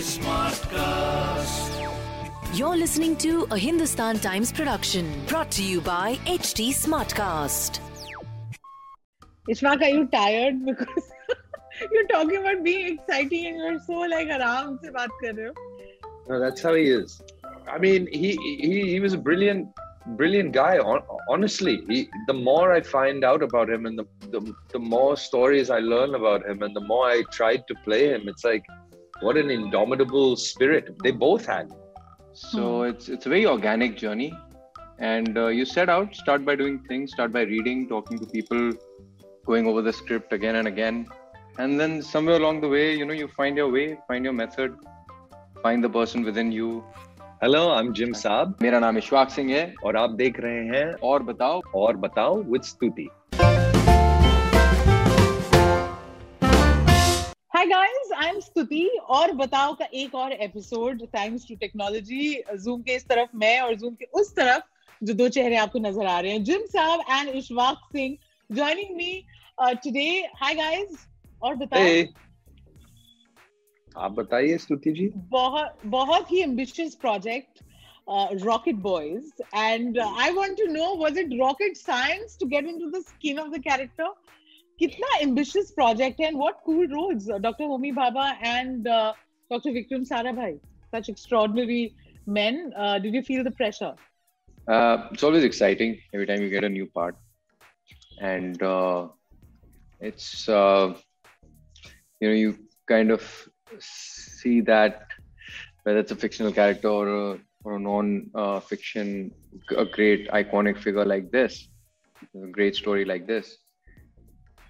Smartcast. You're listening to a Hindustan Times production brought to you by HT Smartcast. Ishwak, are you tired? Because you're talking about being exciting and you're so like aram se baat kar rahe ho. No, that's how he is. I mean, he he, he was a brilliant, brilliant guy. Honestly, he, the more I find out about him, and the, the the more stories I learn about him, and the more I tried to play him, it's like, what an indomitable spirit they both had. So hmm. it's it's a very organic journey, and uh, you set out, start by doing things, start by reading, talking to people, going over the script again and again, and then somewhere along the way, you know, you find your way, find your method, find the person within you. Hello, I'm Jim Sarbh. मेरा नाम इश्वाक सिंह है और आप देख रहे हैं और बताओ और बताओ with Stuti. Hi guys, I'm Stuti. और बताओ का एक और episode thanks to technology Zoom के इस तरफ़ मैं और जूम के उस तरफ़ जो दो चेहरे आपको नज़र आ रहे हैं Jim Sarbh and Ishwak Singh joining me today hi guys और बताओ। Hey, आप बताइए स्तुति जी. बहुत बहुत ही ambitious project rocket boys and I uh, to know to it rocket science to get to get into of the of ambitious project and what cool roles uh, dr homi Bhabha and uh, dr vikram sarabhai such extraordinary men uh, did you feel the pressure Uh, it's always exciting every time you get a new part, and uh, it's uh, you know you kind of see that whether it's a fictional character or a, or a non-fiction, a great iconic figure like this, a great story like this.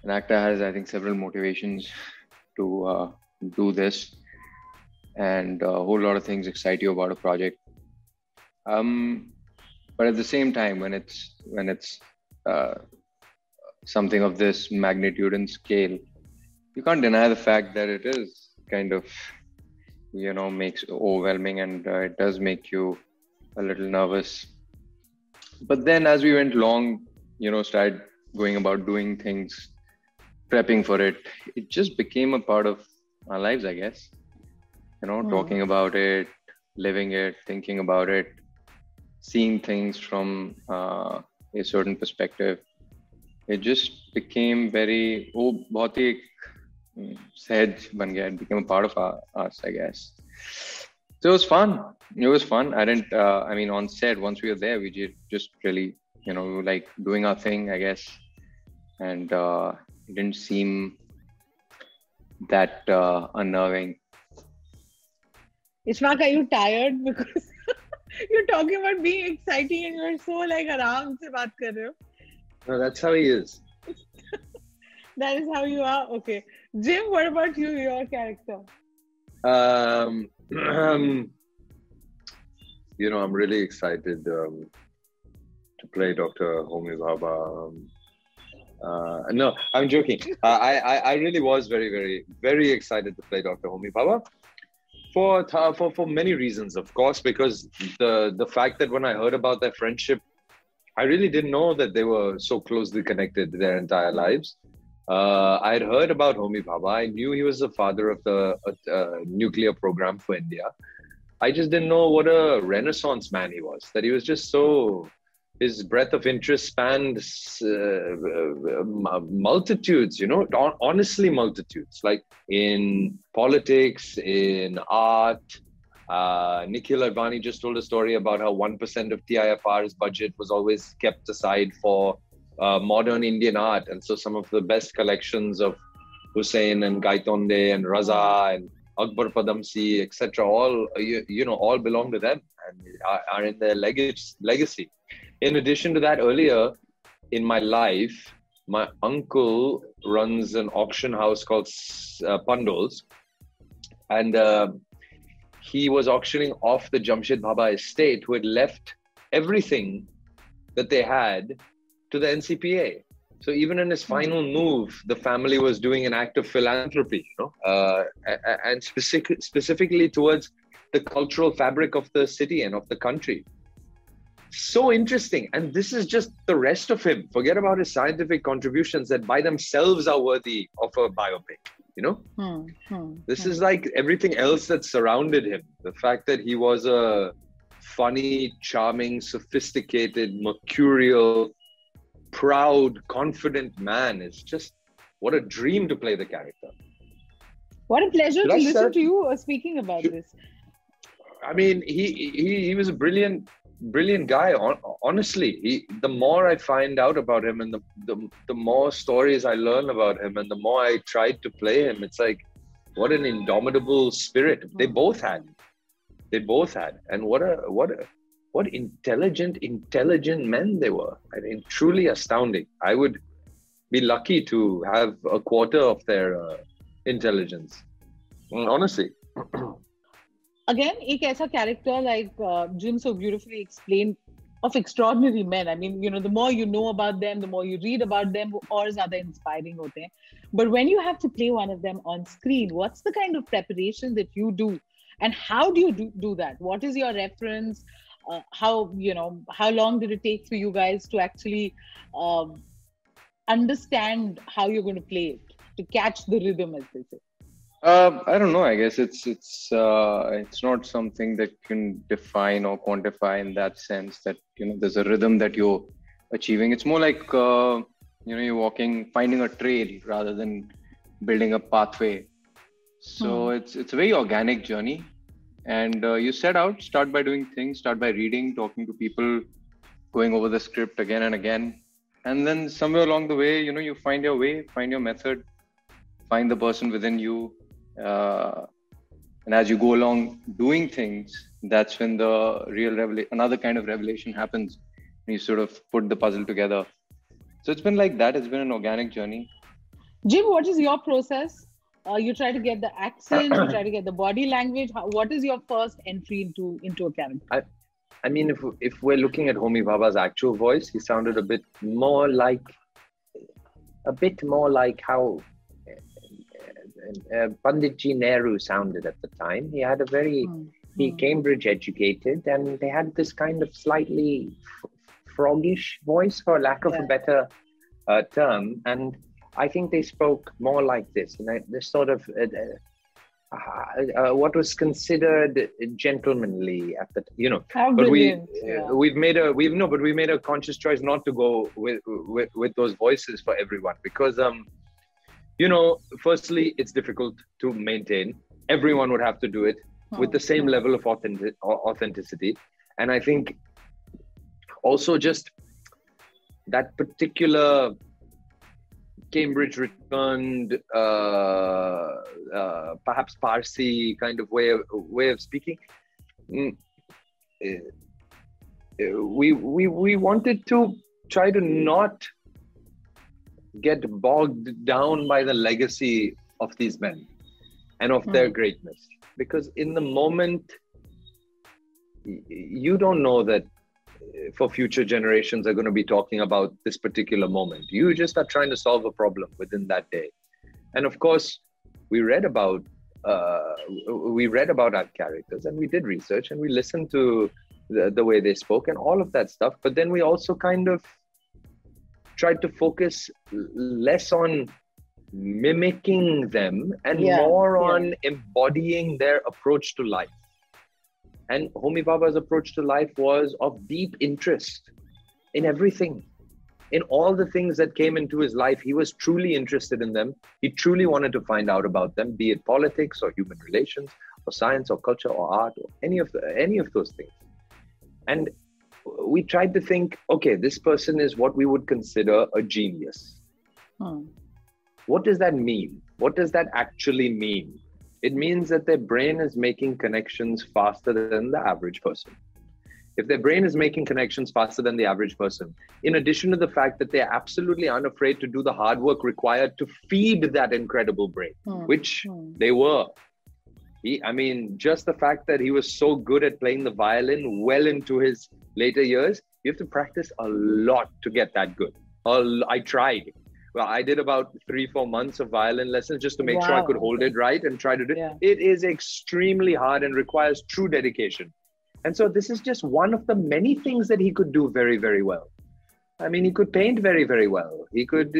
An actor has, I think, several motivations to uh, do this, and a whole lot of things excite you about a project. Um, but at the same time when it's when it's uh, something of this magnitude and scale you can't deny the fact that it is kind of you know makes overwhelming and uh, it does make you a little nervous but then as we went along you know started going about doing things prepping for it it just became a part of our lives i guess you know Hmm. talking about it living it thinking about it seeing things from uh, a certain perspective it just became very oh बहुत ही एक, mm, सहज बन गया it became a part of our, us I guess so it was fun it was fun I didn't uh, I mean on set once we were there we did just really you know we were like doing our thing I guess and uh, it didn't seem that uh, unnerving ishwak are you tired because you're talking about being exciting and you're so like aram se baat kar rahe ho No, that's how he is. that is how you are okay jim what about you your character Um, um, you know, I'm really excited um, to play Dr. Homi Bhabha. Um, uh, no, I'm joking. Uh, I, I I really was very very very excited to play Dr. Homi Bhabha for for for many reasons, of course, because the the fact that when I heard about their friendship, I really didn't know that they were so closely connected their entire lives. Uh, I had heard about Homi Bhabha. I knew he was the father of the uh, uh, nuclear program for India. I just didn't know what a renaissance man he was. That he was just so. His breadth of interest spans uh, uh, multitudes, you know, honestly, multitudes. Like in politics, in art. Uh, Nikhil Advani just told a story about how 1% of TIFR's budget was always kept aside for uh, modern Indian art. And so some of the best collections of Husain and Gaitonde and Raza and Akbar Padamsee, etc., all uh, you, you know, all belong to them and are, are in their leg- legacy. In addition to that, earlier in my life, my uncle runs an auction house called uh, and uh, he was auctioning off the Jamshed Bhabha estate, who had left everything that they had to the NCPA. So even in his final move, the family was doing an act of philanthropy, you know, uh, and specific, specifically towards the cultural fabric of the city and of the country. So interesting. And this is just the rest of him. Forget about his scientific contributions that by themselves are worthy of a biopic. You know, Hmm, hmm, this hmm. is like everything else that surrounded him. The fact that he was a funny, charming, sophisticated, mercurial, proud, confident man is just what a dream to play the character. What a pleasure Should to listen start? to you uh, speaking about this. I mean, he he he was a brilliant, brilliant guy. Honestly, he the more I find out about him, and the, the the more stories I learn about him, and the more I tried to play him, it's like, what an indomitable spirit they both had. They both had, and what a what a what intelligent, intelligent men they were. I mean, truly astounding. I would be lucky to have a quarter of their uh, intelligence. Mm, Honestly. again एक ऐसा character like uh, Jim so beautifully explained of extraordinary men. I mean, you know, the more you know about them, the more you read about them, और ज़्यादा inspiring होते हैं. But when you have to play one of them on screen, what's the kind of preparation that you do, and how do you do, do that? What is your reference? Uh, how you know? How long did it take for you guys to actually um, understand how you're going to play it, to catch the rhythm, as they say? Uh, I don't know. I guess it's it's uh, it's not something that you can define or quantify in that sense. That you know, there's a rhythm that you're achieving. It's more like uh, you know, you're walking, finding a trail rather than building a pathway. So it's it's a very organic journey, and uh, you set out, start by doing things, start by reading, talking to people, going over the script again and again, and then somewhere along the way, you know, you find your way, find your method, find the person within you uh, and as you go along doing things that's when the real revelation another kind of revelation happens and you sort of put the puzzle together so it's been like that it's been an organic journey Jim, what is your process? Uh, you try to get the accent, you try to get the body language. How, what is your first entry into into a character? I I mean, if if we're looking at Homi Bhabha's actual voice, he sounded a bit more like, a bit more like how uh, uh, Panditji Nehru sounded at the time. He had a very Hmm, he hmm. Cambridge educated, and they had this kind of slightly f- froggish voice, for lack of Yeah. a better uh, term. And I think they spoke more like this, and I- this sort of. Uh, uh, uh, what was considered gentlemanly at the you know How but we, yeah. uh, we've made a we've no but we made a conscious choice not to go with with, with those voices for everyone because um you know firstly it's difficult to maintain. Everyone would have to do it with the same level of authentic, authenticity. And i think also just that particular cambridge returned uh, uh, perhaps parsi kind of way of way of speaking mm, uh, uh, we we we wanted to try to not get bogged down by the legacy of these men and of their Hmm. greatness. Because in the moment you don't know that uh, for future generations are going to be talking about this particular moment. You just are trying to solve a problem within that day. And of course we read about uh, we read about our characters and we did research and we listened to the, the way they spoke and all of that stuff. But then we also kind of tried to focus less on mimicking them and Yeah, more yeah. on embodying their approach to life. And homi Bhabha's approach to life was of deep interest in everything. In all the things that came into his life he was truly interested in them. He truly wanted to find out about them be it politics or human relations or science or culture or art or any of the, any of those things. And we tried to think okay this person is what we would consider a genius Hmm. what does that mean what does that actually mean it means that their brain is making connections faster than the average person if their brain is making connections faster than the average person in addition to the fact that they're absolutely unafraid to do the hard work required to feed that incredible brain Hmm. which Hmm. they were. He, I mean, just the fact that he was so good at playing the violin well into his later years, you have to practice a lot to get that good. I tried. Well, I did about three, four months of violin lessons just to make sure I could hold it right and try to do Yeah. it. is extremely hard and requires true dedication. And so, this is just one of the many things that he could do very, very well. I mean, he could paint very, very well. He could,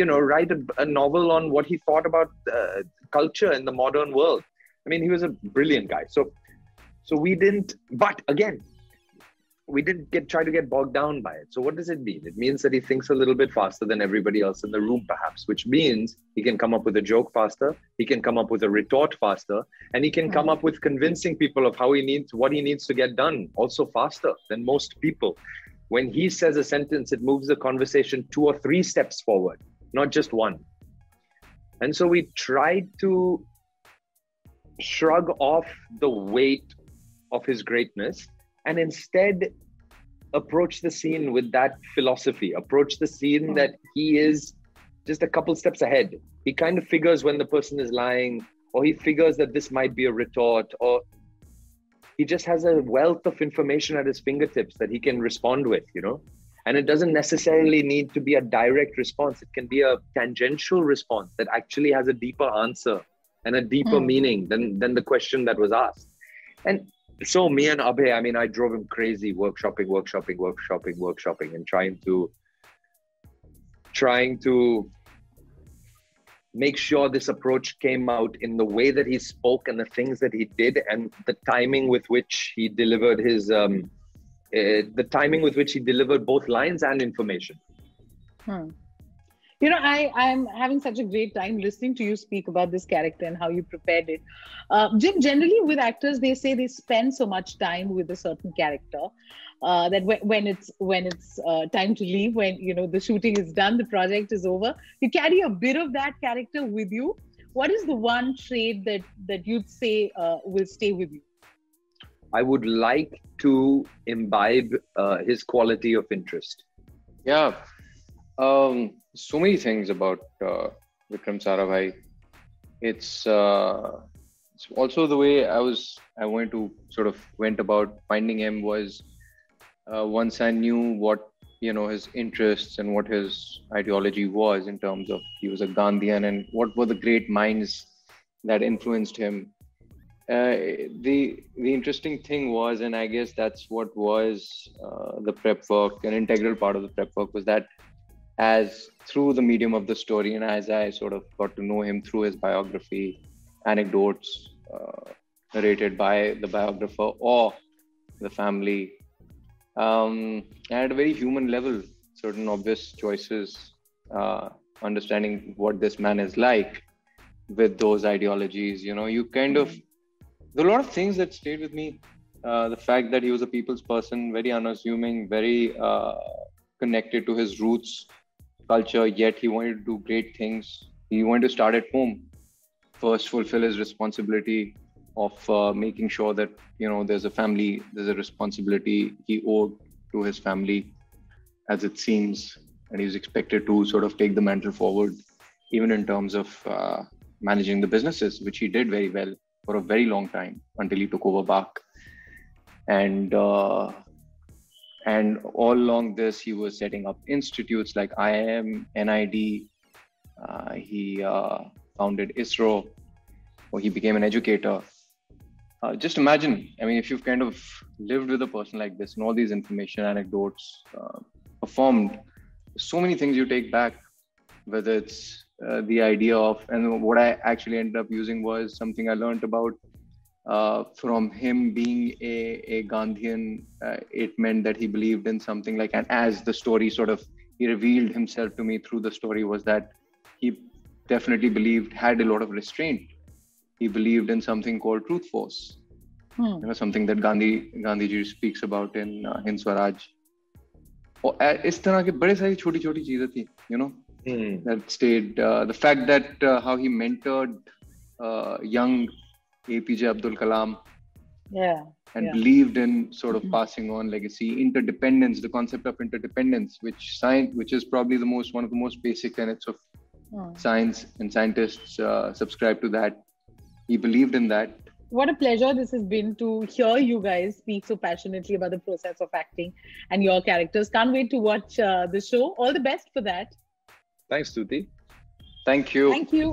you know, write a, a novel on what he thought about uh, culture in the modern world. Mean, he was a brilliant guy. So, so we didn't. But again, we didn't get try to get bogged down by it. So what does it mean? It means that he thinks a little bit faster than everybody else in the room, perhaps, which means he can come up with a joke faster, he can come up with a retort faster, and he can come up with convincing people of how he needs what he needs to get done also faster than most people. When he says a sentence, it moves the conversation two or three steps forward, not just one. And so we tried to shrug off the weight of his greatness and instead approach the scene with that philosophy approach the scene hmm. that he is just a couple steps ahead. He kind of figures when the person is lying or he figures that this might be a retort or he just has a wealth of information at his fingertips that he can respond with you know? And it doesn't necessarily need to be a direct response. It can be a tangential response that actually has a deeper answer and a deeper mm. meaning than than the question that was asked. And so me and Abhay, I mean, I drove him crazy, workshopping, workshopping, workshopping, workshopping, and trying to trying to make sure this approach came out in the way that he spoke and the things that he did and the timing with which he delivered his um, uh, the timing with which he delivered both lines and information. Hmm you know i i'm having such a great time listening to you speak about this character and how you prepared it. Uh, jim generally with actors they say they spend so much time with a certain character uh, that when, when it's when it's uh, time to leave when you know the shooting is done the project is over you carry a bit of that character with you. What is the one trait that that you'd say uh, will stay with you? I would like to imbibe uh, his quality of interest. Yeah. Um, so many things about uh, Vikram Sarabhai. It's uh, it's also the way I was I wanted to sort of went about finding him was uh, once I knew what you know his interests and what his ideology was in terms of he was a Gandhian and what were the great minds that influenced him. Uh, the the interesting thing was, and I guess that's what was uh, the prep work. An integral part of the prep work was that as through the medium of the story and as I sort of got to know him through his biography, anecdotes uh, narrated by the biographer or the family, um, at a very human level, certain obvious choices, uh, understanding what this man is like with those ideologies. You know, you kind of, there are a lot of things that stayed with me. Uh, the fact that he was a people's person, very unassuming, very uh, connected to his roots culture, yet he wanted to do great things. He wanted to start at home, first fulfill his responsibility of uh, making sure that you know there's a family, there's a responsibility he owed to his family, as it seems, and he was expected to sort of take the mantle forward, even in terms of uh, managing the businesses, which he did very well for a very long time until he took over BARC. And uh, and all along this he was setting up institutes like iim nid uh, he uh, founded isro or he became an educator. Uh, just imagine i mean if you've kind of lived with a person like this and all these information anecdotes uh, performed so many things you take back whether it's uh, the idea of and what i actually ended up using was something i learned about uh, from him being a, a Gandhian, uh, it meant that he believed in something like, and as the story sort of, he revealed himself to me through the story was that he definitely believed, had a lot of restraint. He believed in something called truth force, hmm. you know, something that Gandhi Gandhiji speaks about in uh, Hind Swaraj. और इस तरह के बड़े सारी छोटी छोटी चीजें थी you know hmm. that stayed uh, the fact that uh, how he mentored young APJ Abdul Kalam. Yeah. And yeah. believed in sort of mm-hmm. passing on legacy, interdependence, the concept of interdependence, which science, which is probably the most one of the most basic tenets of oh. science, and scientists uh, subscribe to that. He believed in that. What a pleasure this has been to hear you guys speak so passionately about the process of acting and your characters. Can't wait to watch uh, the show. All the best for that. Thanks, Tuti. Thank you. Thank you.